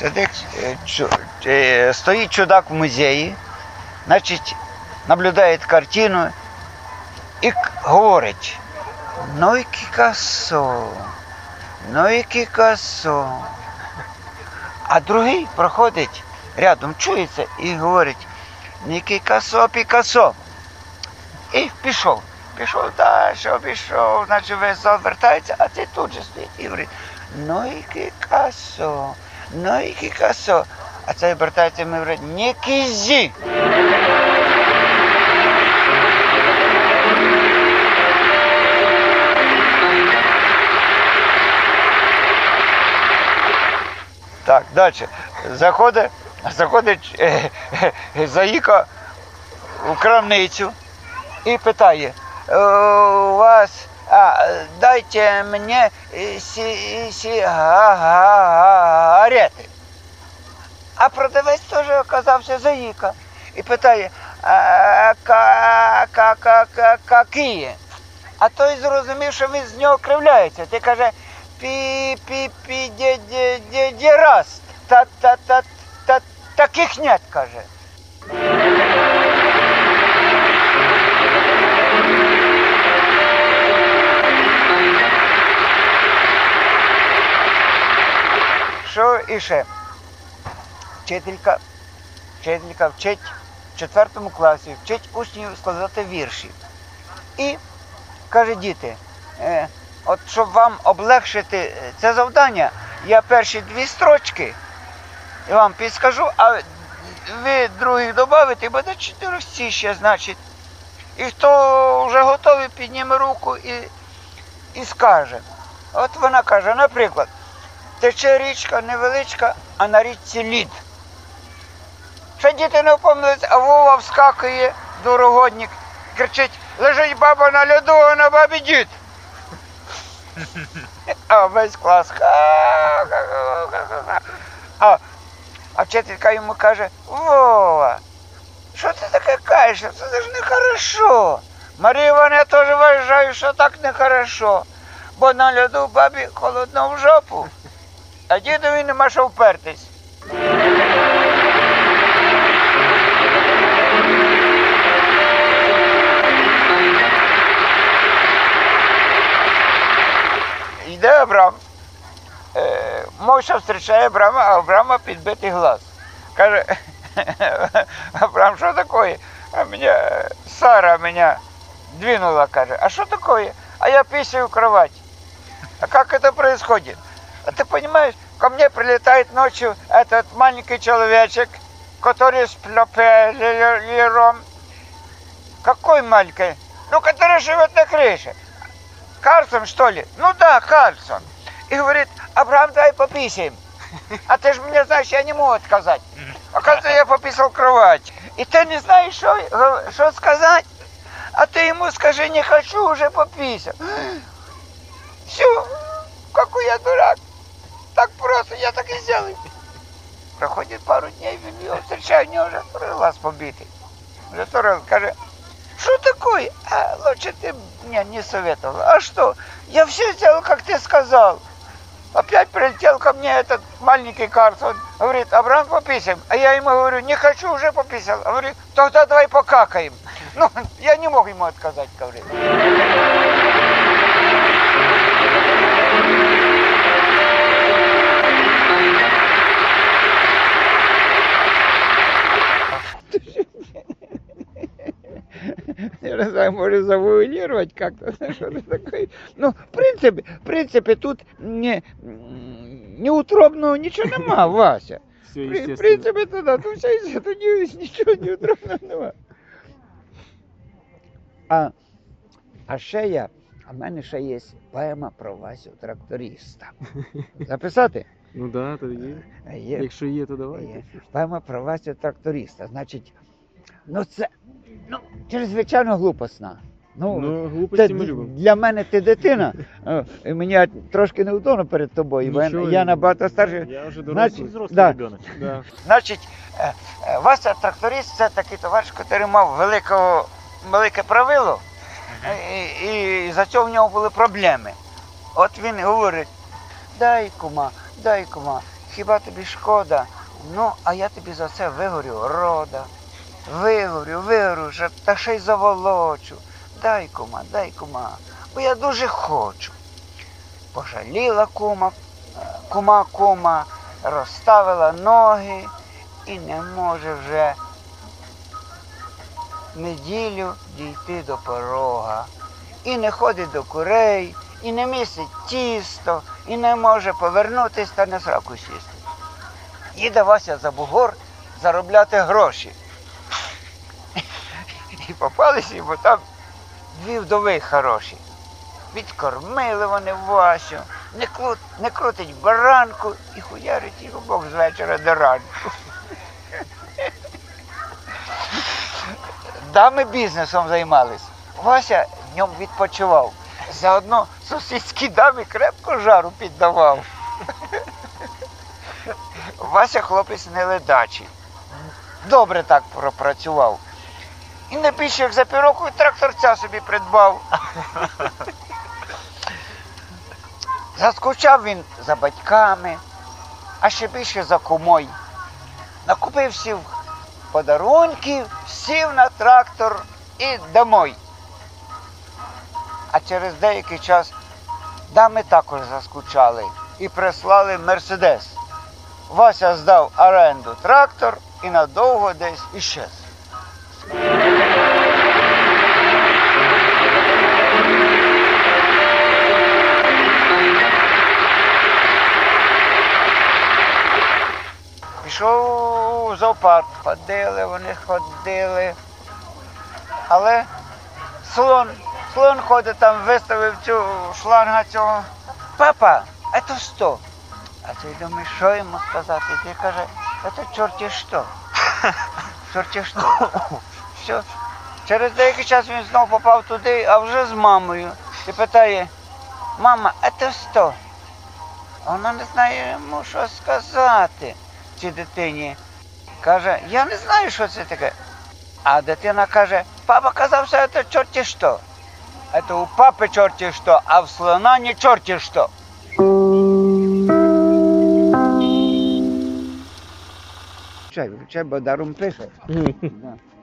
Сидить, е, е, стоїть чудак в музеї, значить, наблюдає картину і говорить: ну і Кікасо, ну і Кікасо. А другий проходить рядом, чується і говорить: не Кікасо, Пікасо. І пішов. Пішов далі, пішов, значить весь зал а ти тут же стоїть і говорить, ну і Кікасо, ну і Кікасо. А вертається і ми говорить, не кізі. Так, далі. Заходить, заходить е, е, Заїка у крамницю і питає, «Е, у вас, а, дайте мені е, сі, сигарети. А продавець теж оказався Заїка і питає, какие? А той зрозумів, що він з нього кривляється. Ти каже, пі пі пі де де де раз. Та та та та таких нет, каже. Іще? Вчителька, вчителька вчить в четвертому класі, вчить учнів складати вірші. І каже діти, е, от щоб вам облегшити е, це завдання, я перші дві строчки вам підскажу, а ви других додаєте, і буде чотири всі ще, значить. І хто вже готовий, підніме руку і, і скаже. От вона каже, наприклад, тече річка невеличка, а на річці лід. Ще діти не впомнились, а Вова вскакує, дорогодник, кричить, лежить баба на льоду, а на бабі дід. А весь клас. А, а вчителька йому каже, Вова, що ти таке кажеш? Це ж нехорошо. Марія Івановна, я теж вважаю, що так нехорошо. Бо на льоду бабі холодно в жопу, а дідові нема що впертись. Йде Абрам. Е, Мойша зустрічає Абрама, а Абрама підбитий глаз. Каже, Абрам, що таке? А мене, Сара мене двинула, каже, а что такое? А я писаю в кровать. А как это происходит? А ты понимаешь, ко мне прилетает ночью этот маленький человечек, который с пропеллером. Какой маленький? Ну, который живет на крыше. Карлсон, что ли? Ну да, Карлсон. И говорит, Абрам, давай пописаем. А ты же мне знаешь, я не могу отказать. Оказывается, я пописал кровать. И ты не знаешь, что, что сказать? А ты ему скажи, не хочу, уже пописал. Все, какой я дурак. Так просто, я так и сделаю. Проходит пару дней, його встречаю, у нього вже второй глаз побитий. Вже второй раз каже, что такое? А лучше ты мне не советовал. А что? Я все сделал, как ты сказал. Опять прилетел ко мне этот маленький Карлсон, говорит, Абрам, пописаем. А я ему говорю, не хочу, уже пописал. Говорит, тогда давай покакаем. Ну, я не мог ему отказать, говорит. знаю, може завуалировать как-то, что это такое. Ну, в принципе, в принципе, тут не, неутробного нічого нема, Вася. Все При- В естественно. принципі, то да, тут все є, тут ні- нічого неутробного нема. А, а ще я, а в мене ще є поема про Васю тракториста. Записати? Ну да, то є. Є. Якщо є, то давайте. Є. Поема про Васю тракториста. Значить, ну це ну, чрезвичайно глупосна. Ну, Ну, глупості ми любимо. для мене ти дитина, е, і мені трошки неудобно перед тобою, бо я, я набагато старший. Я вже Значить, дорослий. Взрослый Да. ребенок. Да. Значить, е, е, Вася тракторист це такий товариш, який мав великого, велике правило, і, і за цього в нього були проблеми. От він говорить, дай кума, дай кума, хіба тобі шкода? Ну, а я тобі за це вигорю рода. Вигорю, вигорю, ще- та ще й заволочу. Дай кума, дай кума, бо я дуже хочу. Пожаліла кума, кума кума, розставила ноги і не може вже неділю дійти до порога. І не ходить до курей, і не місить тісто, і не може повернутись та на сраку сісти. Їде Вася за бугор заробляти гроші. І попалися йому там дві вдови хороші. Відкормили вони Васю, не, крут, не крутить баранку і хуярить його Бог з вечора до ранку. Дами бізнесом займались. Вася днем відпочивав. Заодно сусідській дамі крепко жару піддавав. Вася хлопець не ледачий. Добре так пропрацював. І не більше як за півроку і тракторця собі придбав. Заскучав він за батьками, а ще більше за кумой. Накупив всіх подарунків, сів на трактор і домой. А через деякий час дами також заскучали і прислали Мерседес. Вася здав оренду трактор і надовго десь іщез. Зоопарк, ходили, вони ходили. Але слон, слон ходить там, виставив цю шланга цього. Папа, це що? А той думає, що йому сказати? Ти каже, це чорті що. Чорті що. Все. Через деякий час він знову попав туди, а вже з мамою. І питає, мама, це що? Вона не знає йому, що сказати цій дитині. Каже, я не знаю, що це таке. А дитина каже, папа казав, що це чорті що. Це у папи чорті що, а в слона не чорті що. Чай, чай, бо даром пише. Да.